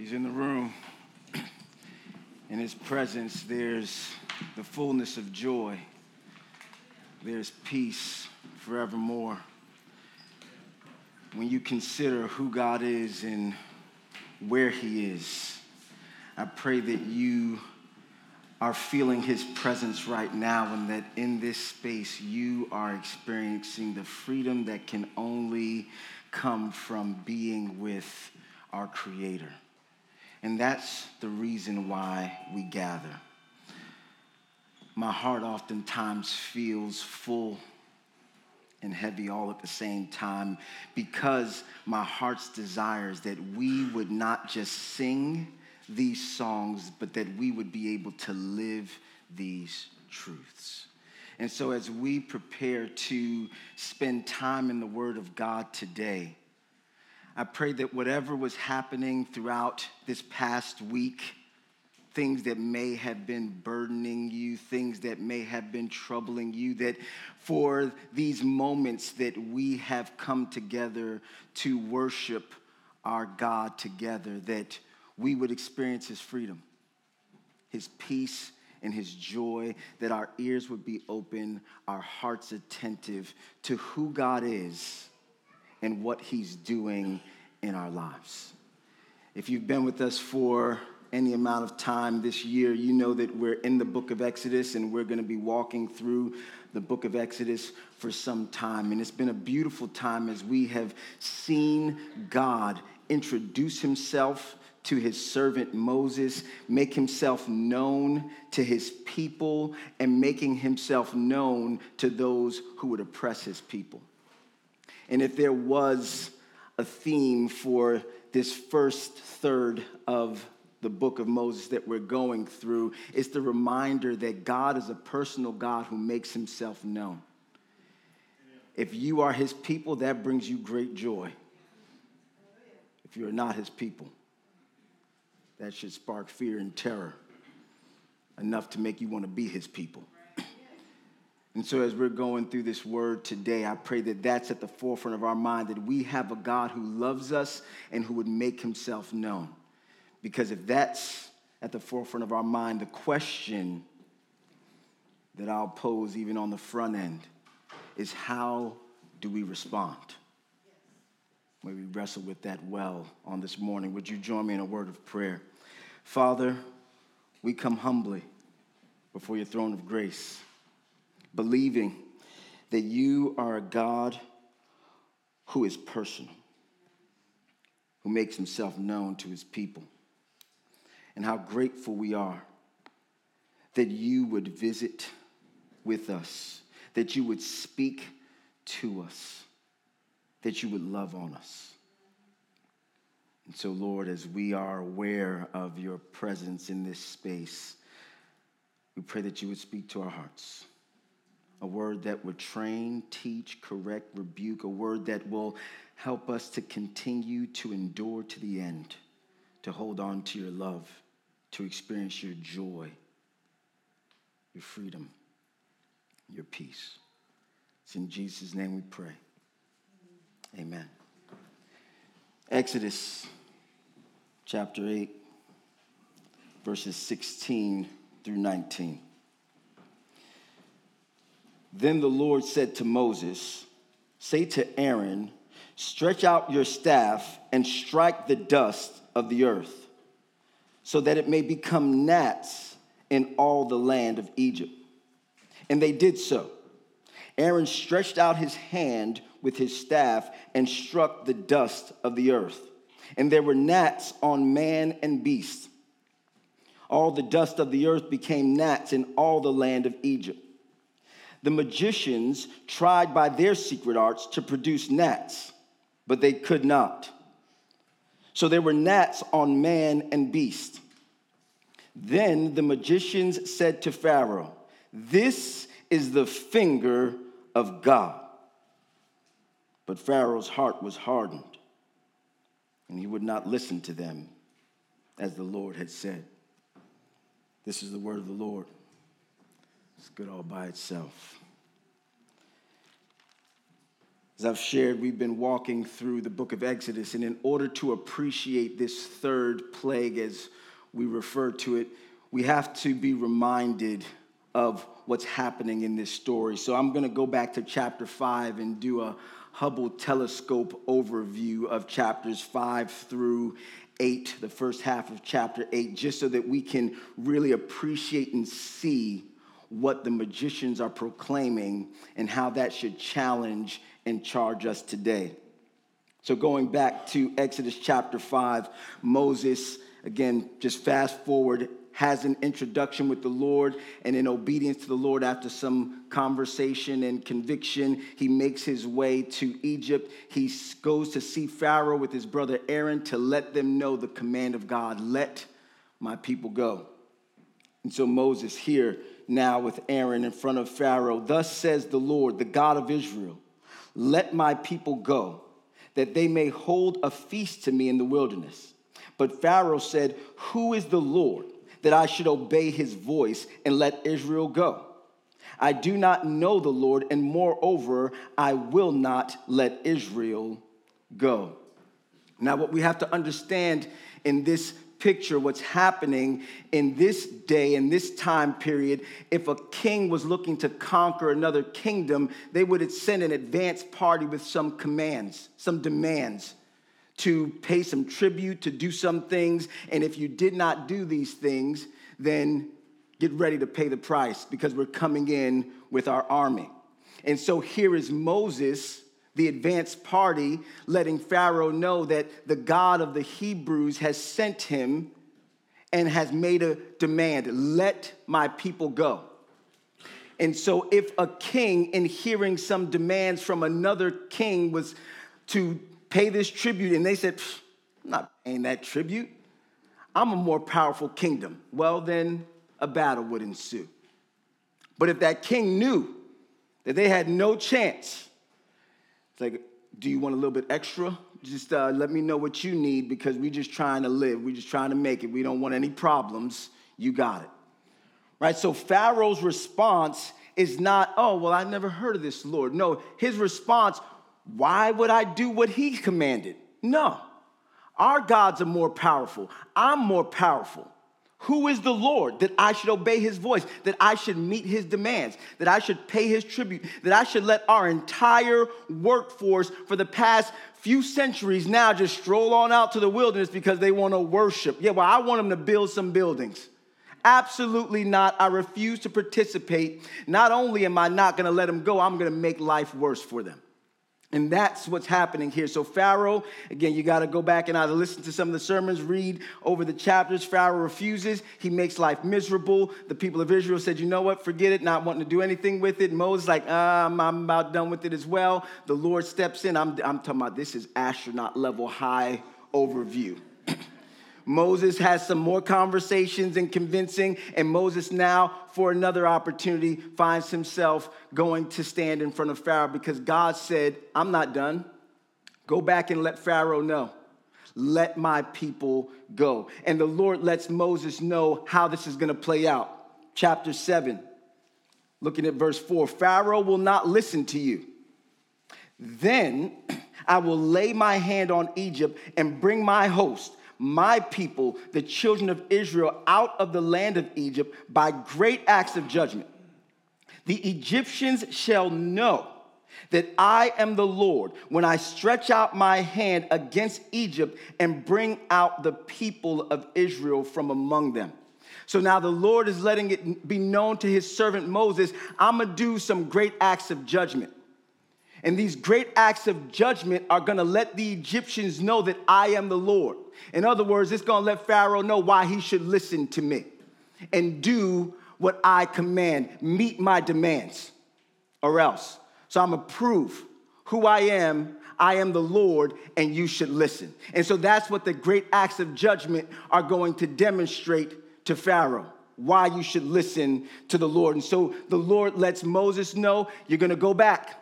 He's in the room. In his presence, there's the fullness of joy, there's peace forevermore. When you consider who God is and where he is, I pray that you are feeling his presence right now and that in this space you are experiencing the freedom that can only come from being with our Creator. And that's the reason why we gather. My heart oftentimes feels full and heavy all at the same time because my heart's desire is that we would not just sing these songs, but that we would be able to live these truths. And so, as we prepare to spend time in the Word of God today, I pray that whatever was happening throughout this past week, things that may have been burdening you, things that may have been troubling you, that for these moments that we have come together to worship our God together, that we would experience His freedom, His peace, and His joy, that our ears would be open, our hearts attentive to who God is and what He's doing in our lives. If you've been with us for any amount of time this year, you know that we're in the book of Exodus and we're going to be walking through the book of Exodus for some time. And it's been a beautiful time as we have seen God introduce himself to his servant Moses, make himself known to his people, and making himself known to those who would oppress his people. And if there was a theme for this first third of the book of Moses that we're going through, it's the reminder that God is a personal God who makes himself known. If you are his people, that brings you great joy. If you're not his people, that should spark fear and terror enough to make you want to be his people. And so, as we're going through this word today, I pray that that's at the forefront of our mind that we have a God who loves us and who would make himself known. Because if that's at the forefront of our mind, the question that I'll pose even on the front end is how do we respond? May we wrestle with that well on this morning. Would you join me in a word of prayer? Father, we come humbly before your throne of grace believing that you are a God who is personal, who makes himself known to his people, and how grateful we are that you would visit with us, that you would speak to us, that you would love on us. And so, Lord, as we are aware of your presence in this space, we pray that you would speak to our hearts a word that would train, teach, correct, rebuke, a word that will help us to continue to endure to the end, to hold on to your love, to experience your joy, your freedom, your peace. It's in Jesus' name we pray. Amen. Exodus chapter 8, verses 16 through 19. Then the Lord said to Moses, Say to Aaron, Stretch out your staff and strike the dust of the earth, so that it may become gnats in all the land of Egypt. And they did so. Aaron stretched out his hand with his staff and struck the dust of the earth. And there were gnats on man and beast. All the dust of the earth became gnats in all the land of Egypt the magicians tried by their secret arts to produce gnats, but they could not. So there were gnats on man and beast. Then the magicians said to Pharaoh, This is the finger of God. But Pharaoh's heart was hardened, and he would not listen to them as the Lord had said. This is the word of the Lord. It's good all by itself. As I've shared, we've been walking through the book of Exodus, and in order to appreciate this third plague, as we refer to it, we have to be reminded of what's happening in this story. So I'm going to go back to chapter 5 and do a Hubble telescope overview of chapters 5 through 8, the first half of chapter 8, just so that we can really appreciate and see what the magicians are proclaiming and how that should challenge and charge us today. So, going back to Exodus chapter 5, Moses, again, just fast forward, has an introduction with the Lord, and in obedience to the Lord, after some conversation and conviction, he makes his way to Egypt. He goes to see Pharaoh with his brother Aaron to let them know the command of God let my people go. And so Moses here now with Aaron in front of Pharaoh, thus says the Lord, the God of Israel. Let my people go, that they may hold a feast to me in the wilderness. But Pharaoh said, Who is the Lord that I should obey his voice and let Israel go? I do not know the Lord, and moreover, I will not let Israel go. Now, what we have to understand in this picture what's happening in this day, in this time period. If a king was looking to conquer another kingdom, they would send an advance party with some commands, some demands to pay some tribute, to do some things. And if you did not do these things, then get ready to pay the price because we're coming in with our army. And so here is Moses the advanced party, letting Pharaoh know that the God of the Hebrews has sent him and has made a demand let my people go. And so, if a king, in hearing some demands from another king, was to pay this tribute, and they said, I'm not paying that tribute, I'm a more powerful kingdom, well, then a battle would ensue. But if that king knew that they had no chance, it's like, do you want a little bit extra? Just uh, let me know what you need because we're just trying to live. We're just trying to make it. We don't want any problems. You got it. Right? So Pharaoh's response is not, oh, well, I never heard of this Lord. No, his response, why would I do what he commanded? No. Our gods are more powerful. I'm more powerful. Who is the Lord that I should obey his voice, that I should meet his demands, that I should pay his tribute, that I should let our entire workforce for the past few centuries now just stroll on out to the wilderness because they want to worship? Yeah, well, I want them to build some buildings. Absolutely not. I refuse to participate. Not only am I not going to let them go, I'm going to make life worse for them. And that's what's happening here. So, Pharaoh, again, you got to go back and either listen to some of the sermons, read over the chapters. Pharaoh refuses. He makes life miserable. The people of Israel said, You know what? Forget it, not wanting to do anything with it. Moses, like, I'm, I'm about done with it as well. The Lord steps in. I'm, I'm talking about this is astronaut level high overview. Moses has some more conversations and convincing, and Moses now, for another opportunity, finds himself going to stand in front of Pharaoh because God said, I'm not done. Go back and let Pharaoh know. Let my people go. And the Lord lets Moses know how this is going to play out. Chapter 7, looking at verse 4 Pharaoh will not listen to you. Then I will lay my hand on Egypt and bring my host my people, the children of Israel, out of the land of Egypt by great acts of judgment. The Egyptians shall know that I am the Lord when I stretch out my hand against Egypt and bring out the people of Israel from among them. So now the Lord is letting it be known to his servant Moses I'm gonna do some great acts of judgment. And these great acts of judgment are gonna let the Egyptians know that I am the Lord. In other words, it's gonna let Pharaoh know why he should listen to me and do what I command, meet my demands, or else. So I'm gonna prove who I am. I am the Lord, and you should listen. And so that's what the great acts of judgment are going to demonstrate to Pharaoh why you should listen to the Lord. And so the Lord lets Moses know you're gonna go back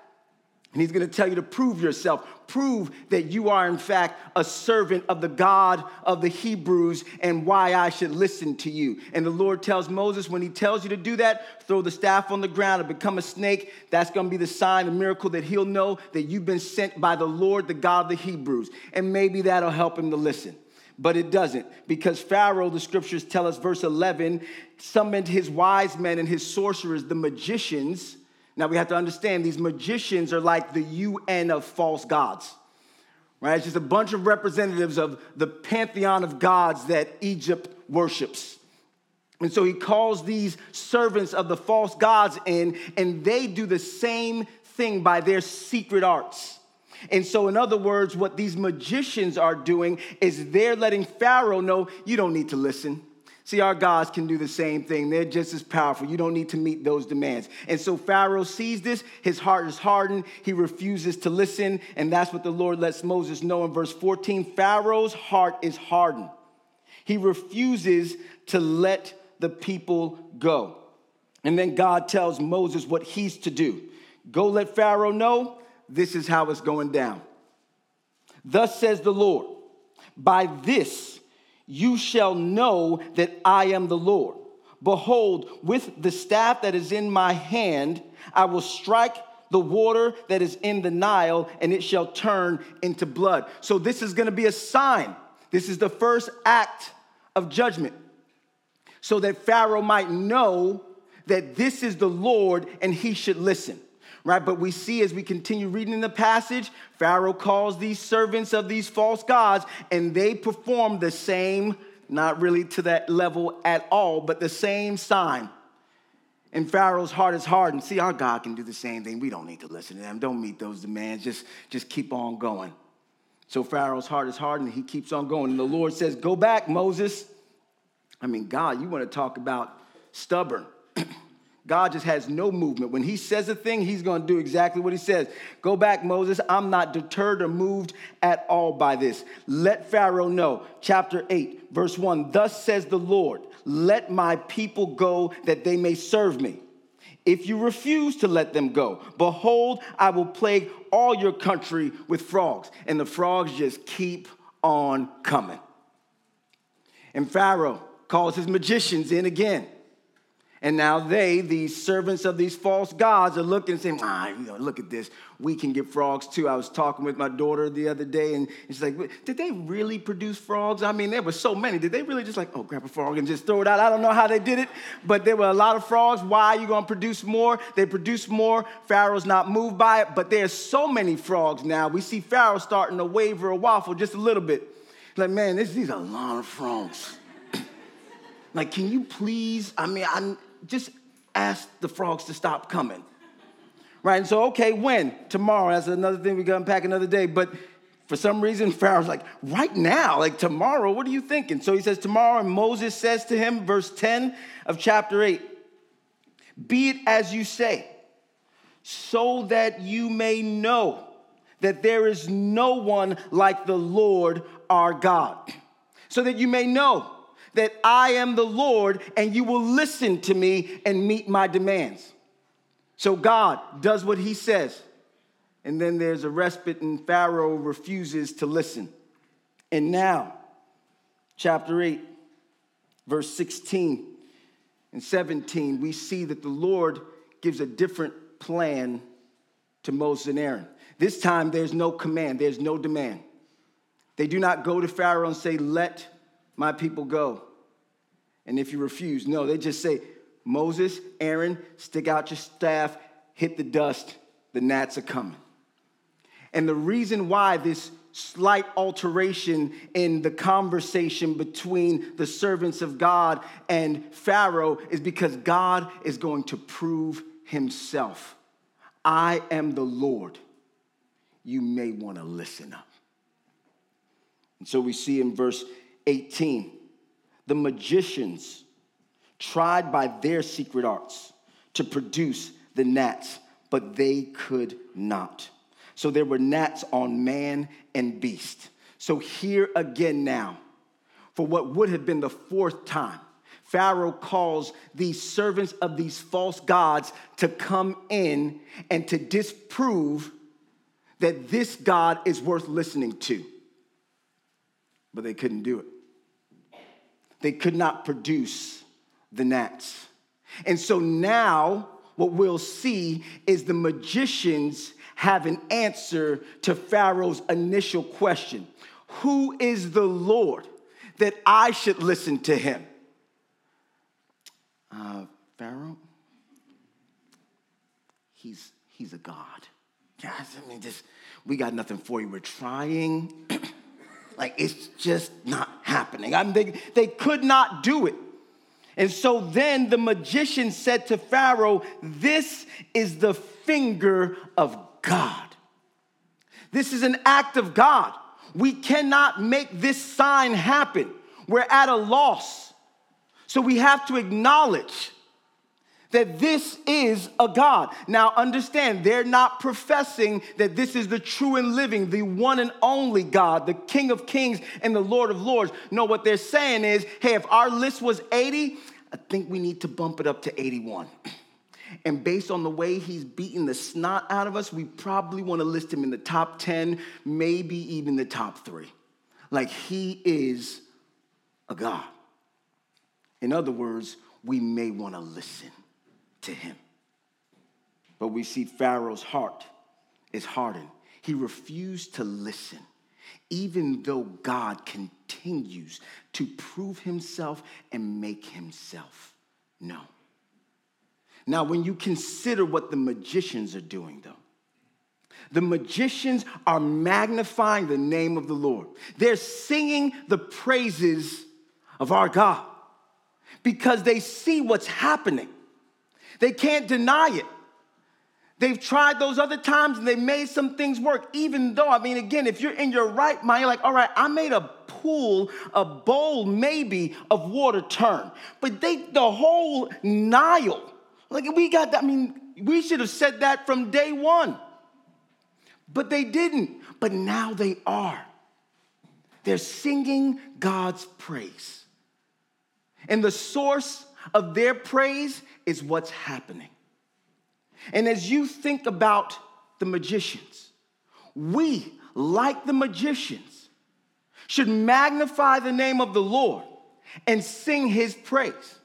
And he's going to tell you to prove yourself. Prove that you are, in fact, a servant of the God of the Hebrews and why I should listen to you. And the Lord tells Moses, when he tells you to do that, throw the staff on the ground and become a snake. That's going to be the sign, the miracle that he'll know that you've been sent by the Lord, the God of the Hebrews. And maybe that'll help him to listen. But it doesn't, because Pharaoh, the scriptures tell us, verse 11, summoned his wise men and his sorcerers, the magicians now we have to understand these magicians are like the UN of false gods, right? It's just a bunch of representatives of the pantheon of gods that Egypt worships. And so he calls these servants of the false gods in, and they do the same thing by their secret arts. And so, in other words, what these magicians are doing is they're letting Pharaoh know you don't need to listen. See, our gods can do the same thing. They're just as powerful. You don't need to meet those demands. And so Pharaoh sees this. His heart is hardened. He refuses to listen. And that's what the Lord lets Moses know in verse 14. Pharaoh's heart is hardened. He refuses to let the people go. And then God tells Moses what he's to do go let Pharaoh know this is how it's going down. Thus says the Lord, by this, you shall know that I am the Lord. Behold, with the staff that is in my hand, I will strike the water that is in the Nile, and it shall turn into blood. So, this is gonna be a sign. This is the first act of judgment, so that Pharaoh might know that this is the Lord and he should listen right? But we see as we continue reading in the passage, Pharaoh calls these servants of these false gods, and they perform the same, not really to that level at all, but the same sign. And Pharaoh's heart is hardened. See, our God can do the same thing. We don't need to listen to them. Don't meet those demands. Just, just keep on going. So Pharaoh's heart is hardened. He keeps on going. And the Lord says, Go back, Moses. I mean, God, you want to talk about stubborn. God just has no movement. When he says a thing, he's going to do exactly what he says. Go back, Moses. I'm not deterred or moved at all by this. Let Pharaoh know. Chapter 8, verse 1 Thus says the Lord, let my people go that they may serve me. If you refuse to let them go, behold, I will plague all your country with frogs. And the frogs just keep on coming. And Pharaoh calls his magicians in again. And now they, these servants of these false gods, are looking and saying, ah, you know, look at this. We can get frogs too. I was talking with my daughter the other day, and she's like, did they really produce frogs? I mean, there were so many. Did they really just like, oh, grab a frog and just throw it out? I don't know how they did it, but there were a lot of frogs. Why are you going to produce more? They produce more. Pharaoh's not moved by it, but there's so many frogs now. We see Pharaoh starting to waver a waffle just a little bit. Like, man, this, these are a lot of frogs. like, can you please? I mean, I just ask the frogs to stop coming. Right? And so, okay, when? Tomorrow. That's another thing we got to unpack another day. But for some reason, Pharaoh's like, right now, like tomorrow, what are you thinking? So he says, tomorrow, and Moses says to him, verse 10 of chapter 8, be it as you say, so that you may know that there is no one like the Lord our God. So that you may know that I am the Lord and you will listen to me and meet my demands. So God does what he says. And then there's a respite, and Pharaoh refuses to listen. And now, chapter 8, verse 16 and 17, we see that the Lord gives a different plan to Moses and Aaron. This time, there's no command, there's no demand. They do not go to Pharaoh and say, Let my people go. And if you refuse, no, they just say, Moses, Aaron, stick out your staff, hit the dust, the gnats are coming. And the reason why this slight alteration in the conversation between the servants of God and Pharaoh is because God is going to prove himself. I am the Lord. You may want to listen up. And so we see in verse 18 the magicians tried by their secret arts to produce the gnats, but they could not. So there were gnats on man and beast. So here again now, for what would have been the fourth time, Pharaoh calls these servants of these false gods to come in and to disprove that this God is worth listening to. But they couldn't do it. They could not produce the gnats. And so now, what we'll see is the magicians have an answer to Pharaoh's initial question Who is the Lord that I should listen to him? Uh, Pharaoh, he's, he's a God. Guys, I mean, just, we got nothing for you. We're trying. like, it's just not happening. I mean, they, they could not do it. And so then the magician said to Pharaoh, This is the finger of God. This is an act of God. We cannot make this sign happen. We're at a loss. So we have to acknowledge that this is a God. Now, understand, they're not professing that this is the true and living, the one and only God, the King of kings and the Lord of lords. No, what they're saying is hey, if our list was 80, I think we need to bump it up to 81. And based on the way he's beaten the snot out of us, we probably want to list him in the top 10, maybe even the top three. Like he is a God. In other words, we may want to listen to him. But we see Pharaoh's heart is hardened. He refused to listen, even though God continues to prove himself and make himself known. Now, when you consider what the magicians are doing, though, the magicians are magnifying the name of the Lord. They're singing the praises of our God because they see what's happening. They can't deny it. They've tried those other times and they made some things work, even though, I mean, again, if you're in your right mind, you're like, all right, I made a pool, a bowl maybe of water turn. But they, the whole Nile, like we got that, I mean, we should have said that from day one. But they didn't. But now they are. They're singing God's praise. And the source of their praise is what's happening. And as you think about the magicians, we, like the magicians, should magnify the name of the Lord and sing his praise.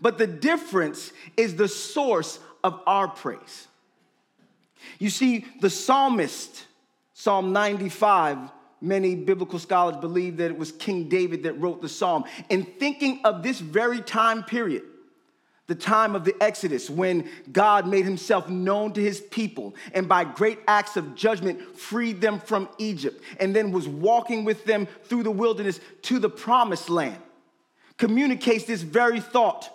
But the difference is the source of our praise. You see, the psalmist, Psalm 95, many biblical scholars believe that it was King David that wrote the psalm. In thinking of this very time period, the time of the Exodus when God made himself known to his people and by great acts of judgment freed them from Egypt and then was walking with them through the wilderness to the promised land. Communicates this very thought.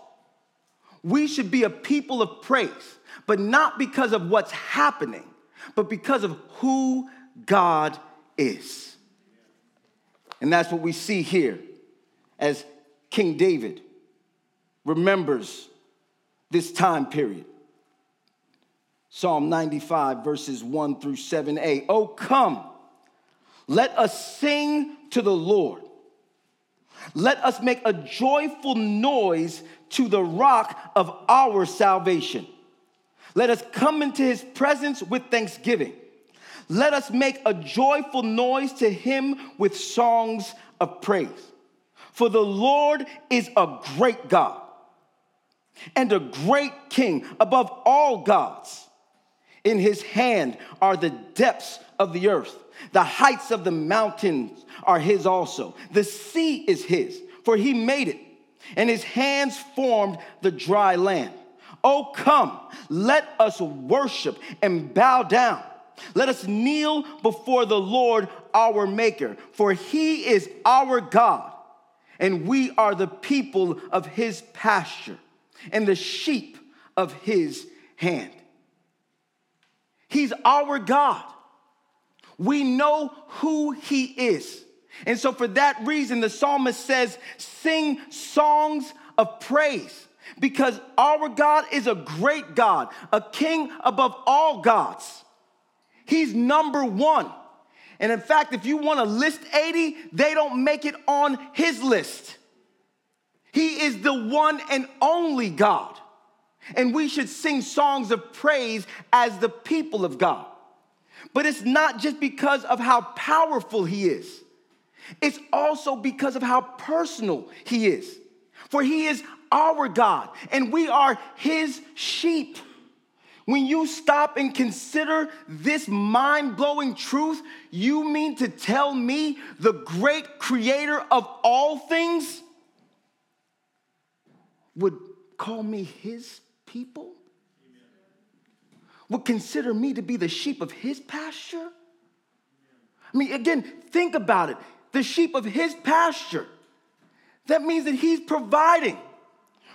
We should be a people of praise, but not because of what's happening, but because of who God is. And that's what we see here as King David remembers this time period. Psalm 95, verses 1 through 7a. Oh, come, let us sing to the Lord. Let us make a joyful noise to the rock of our salvation. Let us come into his presence with thanksgiving. Let us make a joyful noise to him with songs of praise. For the Lord is a great God and a great king above all gods. In his hand are the depths of the earth. The heights of the mountains are his also. The sea is his, for he made it, and his hands formed the dry land. Oh, come, let us worship and bow down. Let us kneel before the Lord our Maker, for he is our God, and we are the people of his pasture and the sheep of his hand. He's our God. We know who he is. And so, for that reason, the psalmist says, Sing songs of praise because our God is a great God, a king above all gods. He's number one. And in fact, if you want to list 80, they don't make it on his list. He is the one and only God. And we should sing songs of praise as the people of God. But it's not just because of how powerful he is, it's also because of how personal he is. For he is our God, and we are his sheep. When you stop and consider this mind blowing truth, you mean to tell me the great creator of all things would call me his people? Would consider me to be the sheep of his pasture? I mean, again, think about it the sheep of his pasture. That means that he's providing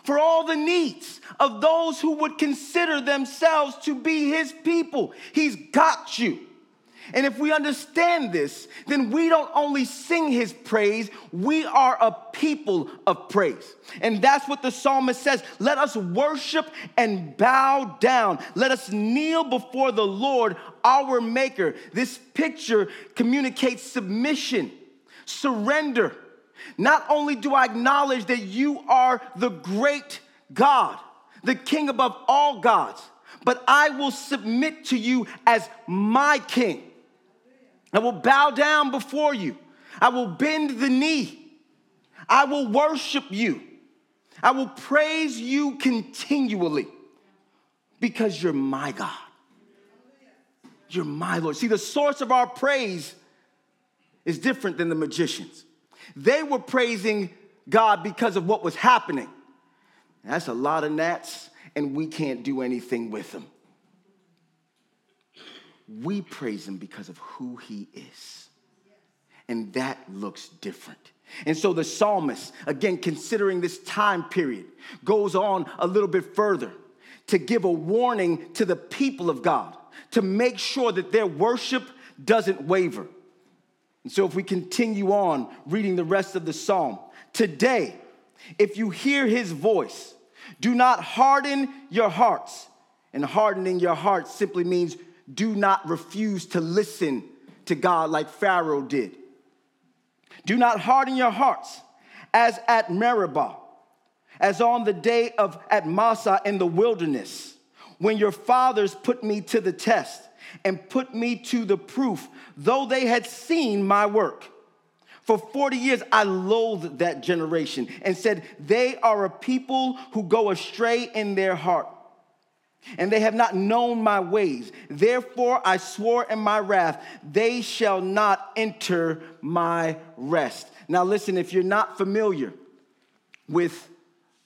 for all the needs of those who would consider themselves to be his people. He's got you. And if we understand this, then we don't only sing his praise, we are a people of praise. And that's what the psalmist says. Let us worship and bow down. Let us kneel before the Lord, our maker. This picture communicates submission, surrender, not only do I acknowledge that you are the great God, the king above all gods, but I will submit to you as my king. I will bow down before you. I will bend the knee. I will worship you. I will praise you continually because you're my God. You're my Lord. See, the source of our praise is different than the magicians. They were praising God because of what was happening. That's a lot of gnats, and we can't do anything with them. We praise him because of who he is. And that looks different. And so the psalmist, again, considering this time period, goes on a little bit further to give a warning to the people of God to make sure that their worship doesn't waver. And so, if we continue on reading the rest of the psalm, today, if you hear his voice, do not harden your hearts. And hardening your hearts simply means do not refuse to listen to God like Pharaoh did. Do not harden your hearts as at Meribah, as on the day of at Massah in the wilderness, when your fathers put me to the test and put me to the proof, though they had seen my work. For 40 years, I loathed that generation and said, They are a people who go astray in their heart, and they have not known my ways. Therefore, I swore in my wrath, They shall not enter my rest. Now, listen, if you're not familiar with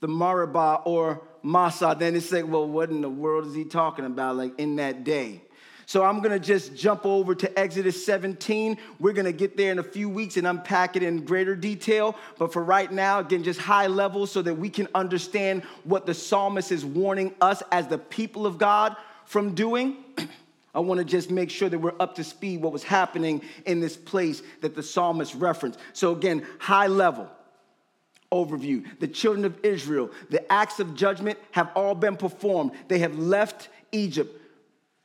the Meribah or Massah, then it's like, well, what in the world is he talking about, like in that day? So I'm going to just jump over to Exodus 17. We're going to get there in a few weeks and unpack it in greater detail. But for right now, again, just high level so that we can understand what the psalmist is warning us as the people of God from doing. I want to just make sure that we're up to speed what was happening in this place that the psalmist referenced. So again, high level overview. The children of Israel, the acts of judgment have all been performed. They have left Egypt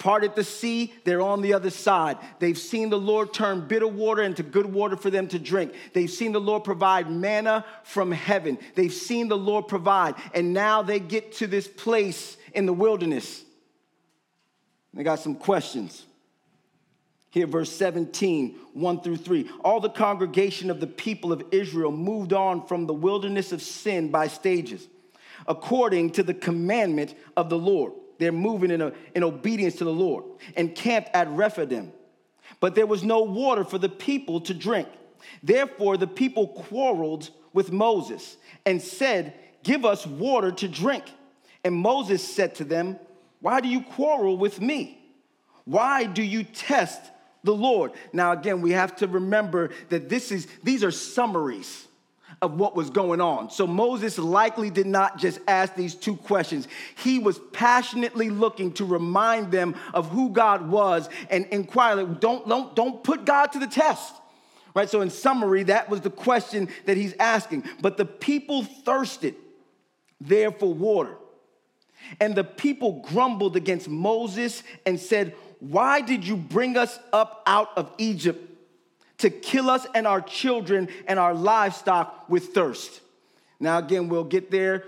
parted the sea, they're on the other side. They've seen the Lord turn bitter water into good water for them to drink. They've seen the Lord provide manna from heaven. They've seen the Lord provide. And now they get to this place in the wilderness. They got some questions. Here, verse 17, 1 through 3. All the congregation of the people of Israel moved on from the wilderness of Sin by stages, according to the commandment of the Lord they're moving in, a, in obedience to the Lord, and camped at Rephidim. But there was no water for the people to drink. Therefore, the people quarreled with Moses and said, Give us water to drink. And Moses said to them, Why do you quarrel with me? Why do you test the Lord? Now, again, we have to remember that this is, these are summaries of what was going on. So Moses likely did not just ask these two questions. He was passionately looking to remind them of who God was and inquire, don't, don't, don't put God to the test. Right? So, in summary, that was the question that he's asking. But the people thirsted there for water. And the people grumbled against Moses and said, Why did you bring us up out of Egypt to kill us and our children and our livestock with thirst. Now, again, we'll get there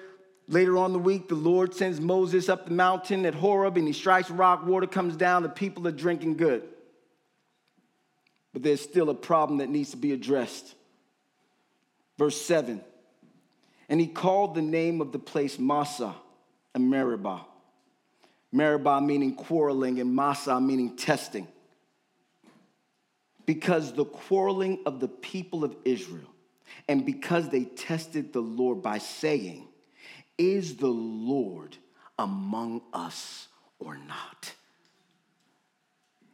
later on the week. The Lord sends Moses up the mountain at Horeb and he strikes rock, water comes down, the people are drinking good. but there's still a problem that needs to be addressed. Verse 7 And he called the name of the place Massah and Meribah. Meribah meaning quarreling, and Massah meaning testing. Because the quarreling of the people of Israel, and because they tested the Lord by saying, Is the Lord among us or not?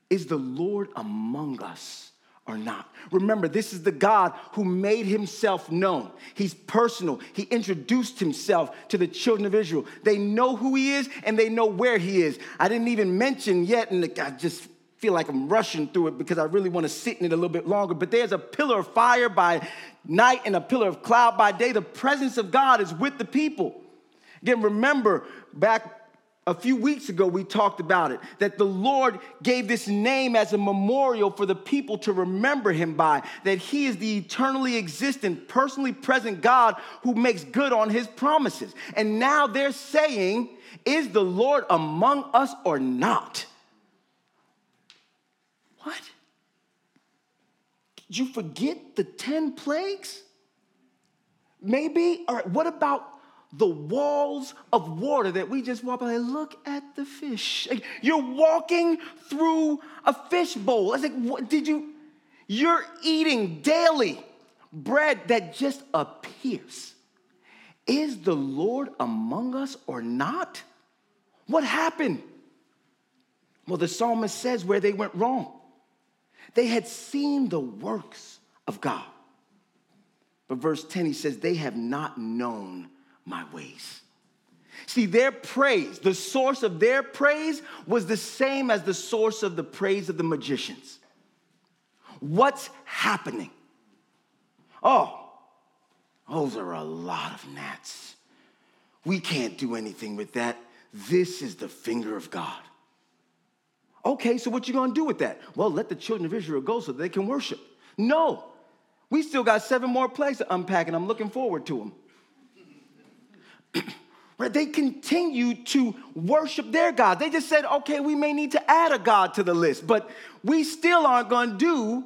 Is the Lord among us or not? Remember, this is the God who made himself known. He's personal. He introduced himself to the children of Israel. They know who he is and they know where he is. I didn't even mention yet, and I just feel like I'm rushing through it because I really want to sit in it a little bit longer. But there's a pillar of fire by night and a pillar of cloud by day. The presence of God is with the people. Again, remember back a few weeks ago, we talked about it that the Lord gave this name as a memorial for the people to remember him by, that he is the eternally existent, personally present God who makes good on his promises. And now they're saying, Is the Lord among us or not? What? Did you forget the 10 plagues? Maybe? Right, what about the walls of water that we just walk by. Look at the fish. You're walking through a fish bowl. It's like, what did you? You're eating daily bread that just appears. Is the Lord among us or not? What happened? Well, the psalmist says where they went wrong. They had seen the works of God. But verse 10, he says, they have not known my ways. See, their praise, the source of their praise was the same as the source of the praise of the magicians. What's happening? Oh, those are a lot of gnats. We can't do anything with that. This is the finger of God. Okay, so what you gonna do with that? Well, let the children of Israel go so they can worship. No, we still got seven more plagues to unpack, and I'm looking forward to them. right? They continue to worship their God. They just said, okay, we may need to add a God to the list, but we still aren't to do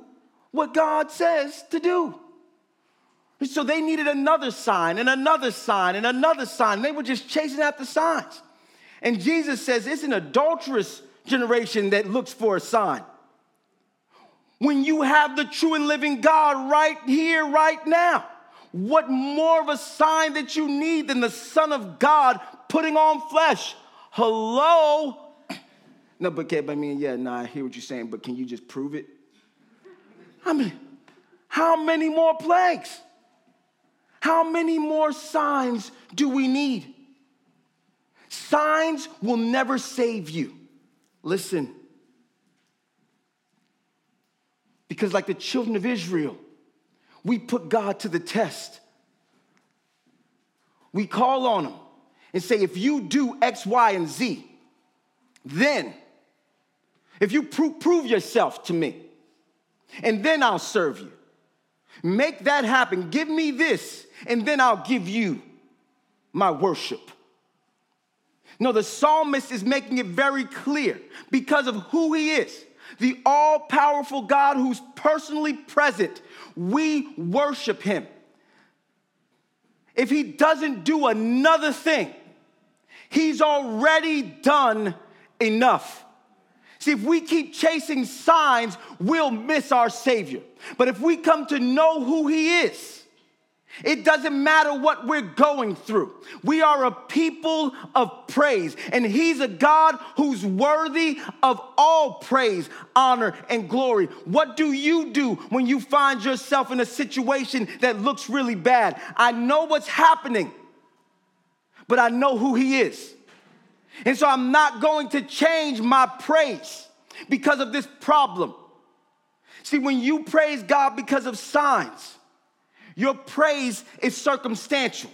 what God says to do. So they needed another sign and another sign and another sign. They were just chasing after signs. And Jesus says it's an adulterous generation that looks for a sign. When you have the true and living God right here, right now. What more of a sign that you need than the Son of God putting on flesh? Hello? No, but I mean, yeah, no, I hear what you're saying, but can you just prove it? I mean, how many more plagues? How many more signs do we need? Signs will never save you. Listen. Because, like the children of Israel, we put God to the test. We call on Him and say, if you do X, Y, and Z, then, if you pro- prove yourself to me, and then I'll serve you. Make that happen. Give me this, and then I'll give you my worship. No, the psalmist is making it very clear because of who he is the all powerful God who's personally present, we worship him. If he doesn't do another thing, he's already done enough. See, if we keep chasing signs, we'll miss our Savior. But if we come to know who he is, it doesn't matter what we're going through. We are a people of praise, and He's a God who's worthy of all praise, honor, and glory. What do you do when you find yourself in a situation that looks really bad? I know what's happening, but I know who He is. And so I'm not going to change my praise because of this problem. See, when you praise God because of signs, your praise is circumstantial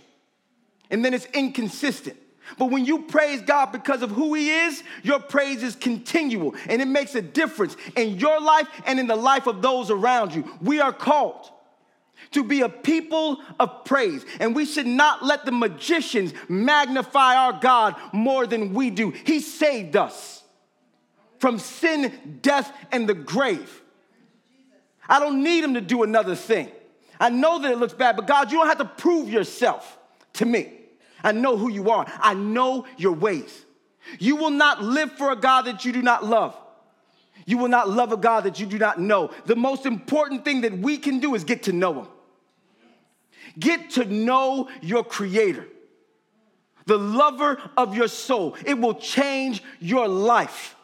and then it's inconsistent. But when you praise God because of who He is, your praise is continual and it makes a difference in your life and in the life of those around you. We are called to be a people of praise, and we should not let the magicians magnify our God more than we do. He saved us from sin, death, and the grave. I don't need him to do another thing. I know that it looks bad, but God, you don't have to prove yourself to me. I know who you are, I know your ways. You will not live for a God that you do not love. You will not love a God that you do not know. The most important thing that we can do is get to know Him. Get to know your Creator, the lover of your soul. It will change your life.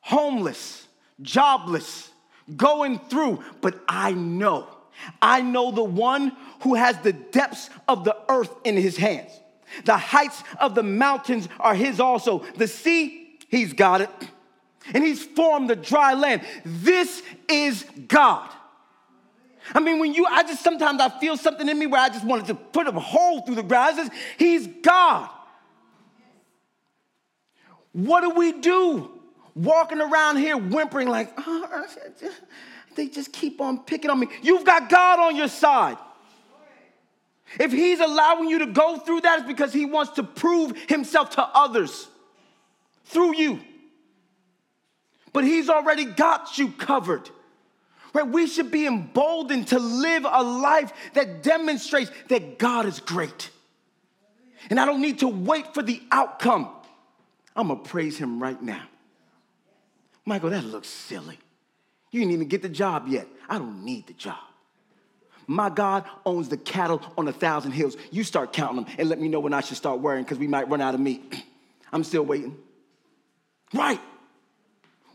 Homeless, jobless, going through, but I know, I know the one who has the depths of the earth in his hands. The heights of the mountains are his also. The sea, he's got it. And he's formed the dry land. This is God. I mean, when you, I just sometimes I feel something in me where I just wanted to put a hole through the ground. Just, he's God. What do we do? Walking around here whimpering like, oh, they just keep on picking on me. You've got God on your side. If he's allowing you to go through that, it's because he wants to prove himself to others through you. But he's already got you covered. Right? We should be emboldened to live a life that demonstrates that God is great. And I don't need to wait for the outcome. I'm gonna praise him right now. Michael, that looks silly. You didn't even get the job yet. I don't need the job. My God owns the cattle on a thousand hills. You start counting them and let me know when I should start worrying because we might run out of meat. I'm still waiting. Right.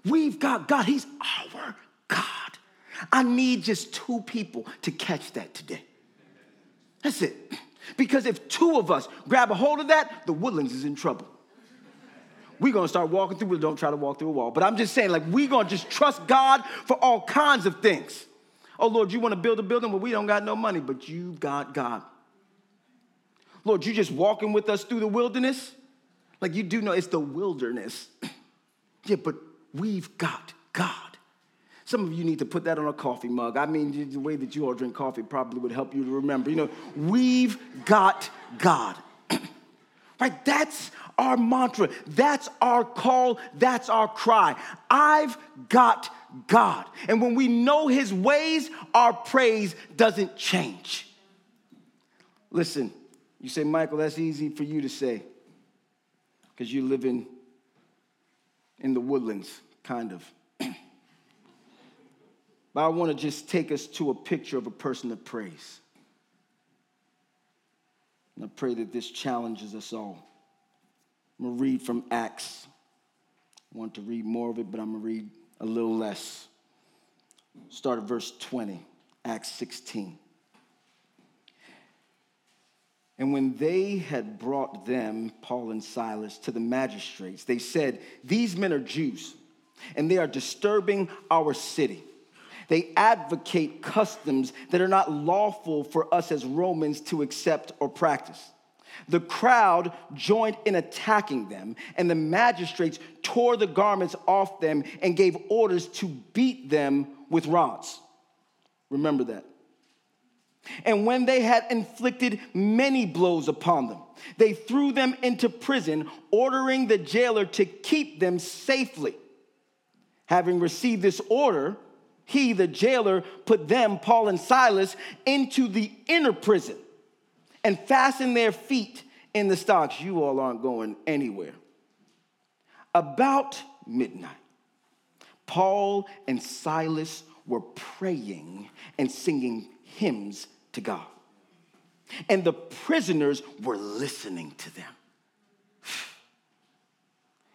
We've got God. He's our God. I need just two people to catch that today. That's it. Because if two of us grab a hold of that, the woodlands is in trouble. We're gonna start walking through, We don't try to walk through a wall. But I'm just saying, like, we're gonna just trust God for all kinds of things. Oh, Lord, you wanna build a building? Well, we don't got no money, but you've got God. Lord, you just walking with us through the wilderness? Like, you do know it's the wilderness. yeah, but we've got God. Some of you need to put that on a coffee mug. I mean, the way that you all drink coffee probably would help you to remember. You know, we've got God. right? That's our mantra. That's our call. That's our cry. I've got God. And when we know his ways, our praise doesn't change. Listen, you say, Michael, that's easy for you to say because you live in, in the woodlands, kind of. but I want to just take us to a picture of a person that prays. And I pray that this challenges us all. I'm going to read from Acts. I want to read more of it, but I'm going to read a little less. Start at verse 20, Acts 16. And when they had brought them, Paul and Silas, to the magistrates, they said, These men are Jews, and they are disturbing our city. They advocate customs that are not lawful for us as Romans to accept or practice. The crowd joined in attacking them, and the magistrates tore the garments off them and gave orders to beat them with rods. Remember that. And when they had inflicted many blows upon them, they threw them into prison, ordering the jailer to keep them safely. Having received this order, he, the jailer, put them, Paul and Silas, into the inner prison and fasten their feet in the stocks. You all aren't going anywhere. About midnight, Paul and Silas were praying and singing hymns to God. And the prisoners were listening to them.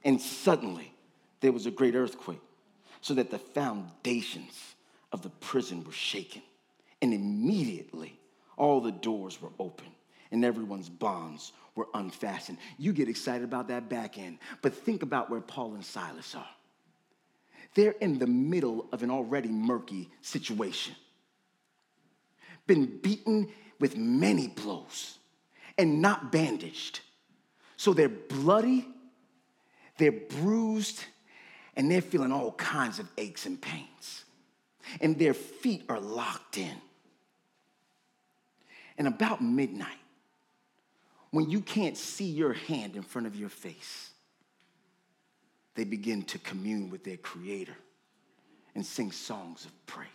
And suddenly, there was a great earthquake, so that the foundations of the prison were shaken. And immediately, the doors were open and everyone's bonds were unfastened. You get excited about that back end, but think about where Paul and Silas are. They're in the middle of an already murky situation, been beaten with many blows and not bandaged. So they're bloody, they're bruised, and they're feeling all kinds of aches and pains. And their feet are locked in. And about midnight, when you can't see your hand in front of your face, they begin to commune with their creator and sing songs of praise.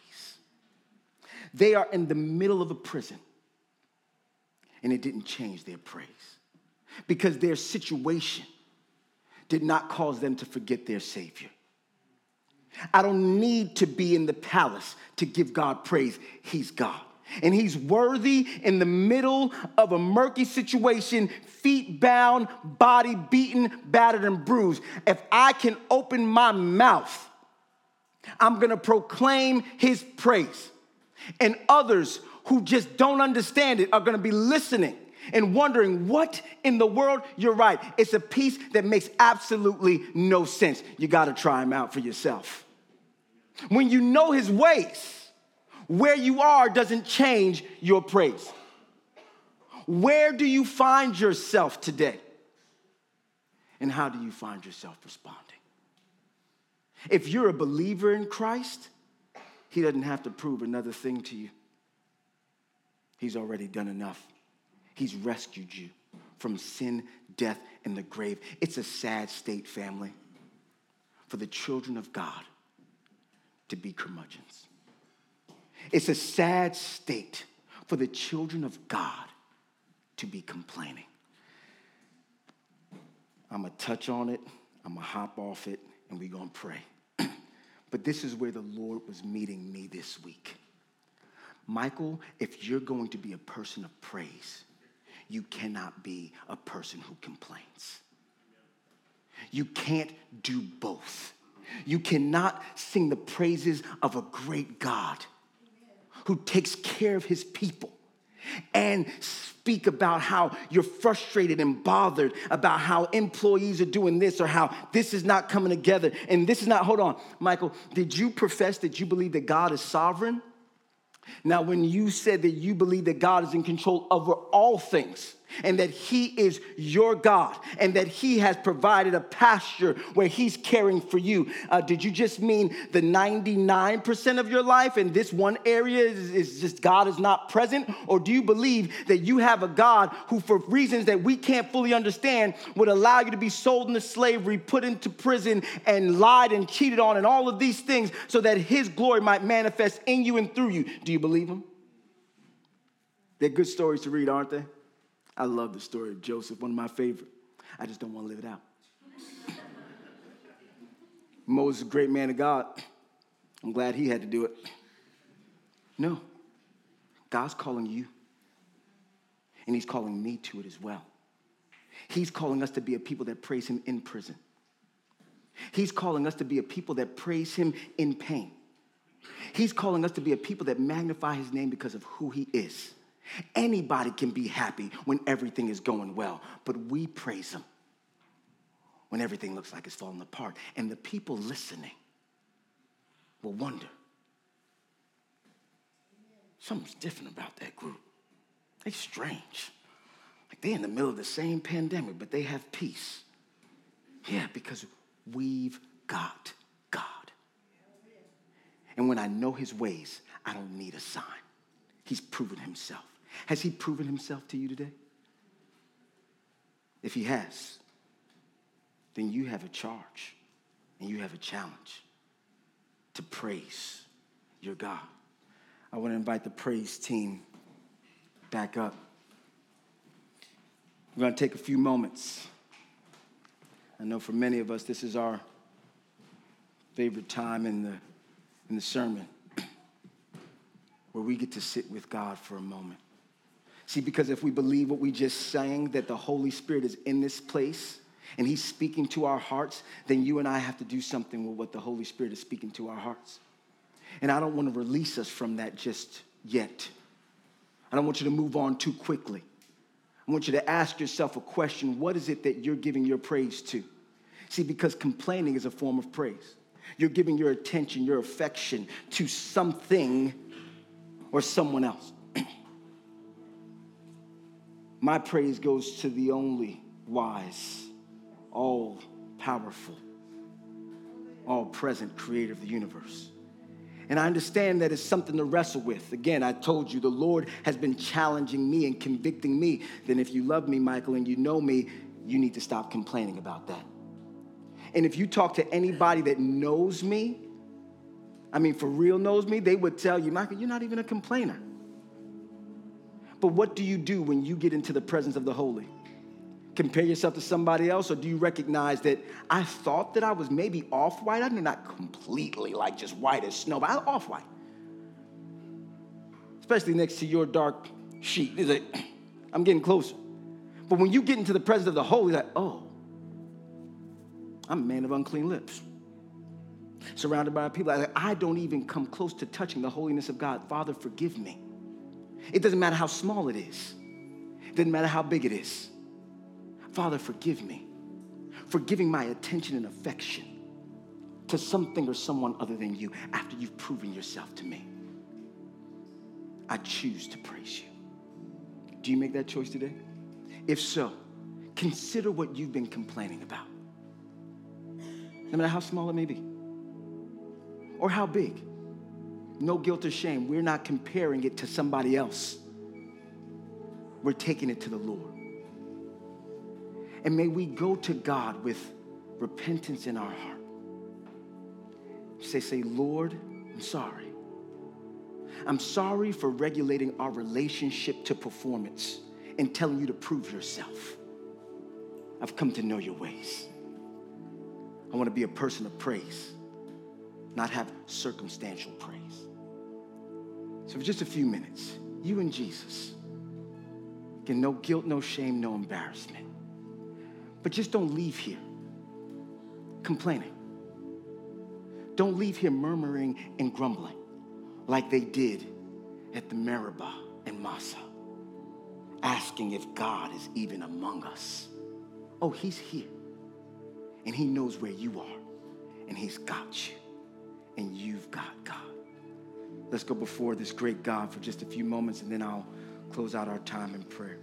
They are in the middle of a prison, and it didn't change their praise because their situation did not cause them to forget their Savior. I don't need to be in the palace to give God praise. He's God. And he's worthy in the middle of a murky situation, feet bound, body beaten, battered, and bruised. If I can open my mouth, I'm gonna proclaim his praise. And others who just don't understand it are gonna be listening and wondering what in the world you're right. It's a peace that makes absolutely no sense. You gotta try him out for yourself. When you know his ways, where you are doesn't change your praise. Where do you find yourself today? And how do you find yourself responding? If you're a believer in Christ, he doesn't have to prove another thing to you. He's already done enough. He's rescued you from sin, death, and the grave. It's a sad state, family, for the children of God to be curmudgeons. It's a sad state for the children of God to be complaining. I'm going to touch on it, I'm going to hop off it, and we're going to pray. but this is where the Lord was meeting me this week. Michael, if you're going to be a person of praise, you cannot be a person who complains. You can't do both. You cannot sing the praises of a great God who takes care of his people and speak about how you're frustrated and bothered about how employees are doing this or how this is not coming together and this is not, hold on, Michael, did you profess that you believe that God is sovereign? Now, when you said that you believe that God is in control over all things, and that He is your God and that He has provided a pasture where He's caring for you. Uh, did you just mean the 99% of your life and this one area is, is just God is not present? Or do you believe that you have a God who, for reasons that we can't fully understand, would allow you to be sold into slavery, put into prison, and lied and cheated on, and all of these things so that His glory might manifest in you and through you? Do you believe Him? They're good stories to read, aren't they? I love the story of Joseph, one of my favorite. I just don't want to live it out. Moses, a great man of God. I'm glad he had to do it. No, God's calling you, and He's calling me to it as well. He's calling us to be a people that praise Him in prison. He's calling us to be a people that praise Him in pain. He's calling us to be a people that magnify His name because of who He is. Anybody can be happy when everything is going well, but we praise Him when everything looks like it's falling apart. And the people listening will wonder something's different about that group. They're strange. Like they're in the middle of the same pandemic, but they have peace. Yeah, because we've got God. And when I know his ways, I don't need a sign. He's proven himself. Has he proven himself to you today? If he has, then you have a charge and you have a challenge to praise your God. I want to invite the praise team back up. We're going to take a few moments. I know for many of us, this is our favorite time in the, in the sermon where we get to sit with God for a moment. See, because if we believe what we just sang, that the Holy Spirit is in this place and He's speaking to our hearts, then you and I have to do something with what the Holy Spirit is speaking to our hearts. And I don't want to release us from that just yet. I don't want you to move on too quickly. I want you to ask yourself a question what is it that you're giving your praise to? See, because complaining is a form of praise. You're giving your attention, your affection to something or someone else. My praise goes to the only wise, all powerful, all present creator of the universe. And I understand that it's something to wrestle with. Again, I told you the Lord has been challenging me and convicting me. Then, if you love me, Michael, and you know me, you need to stop complaining about that. And if you talk to anybody that knows me, I mean, for real knows me, they would tell you, Michael, you're not even a complainer. But what do you do when you get into the presence of the holy? Compare yourself to somebody else, or do you recognize that I thought that I was maybe off white? I mean, not completely like just white as snow, but off white. Especially next to your dark sheet. It? I'm getting closer. But when you get into the presence of the holy, like, oh, I'm a man of unclean lips. Surrounded by people, like, I don't even come close to touching the holiness of God. Father, forgive me. It doesn't matter how small it is, it doesn't matter how big it is. Father, forgive me for giving my attention and affection to something or someone other than you after you've proven yourself to me. I choose to praise you. Do you make that choice today? If so, consider what you've been complaining about. No matter how small it may be or how big. No guilt or shame. We're not comparing it to somebody else. We're taking it to the Lord. And may we go to God with repentance in our heart. Say, say, Lord, I'm sorry. I'm sorry for regulating our relationship to performance and telling you to prove yourself. I've come to know your ways. I want to be a person of praise, not have circumstantial praise. So, for just a few minutes, you and Jesus. Again, no guilt, no shame, no embarrassment. But just don't leave here complaining. Don't leave here murmuring and grumbling like they did at the Meribah and Massah, asking if God is even among us. Oh, He's here, and He knows where you are, and He's got you, and you've got God. Let's go before this great God for just a few moments, and then I'll close out our time in prayer.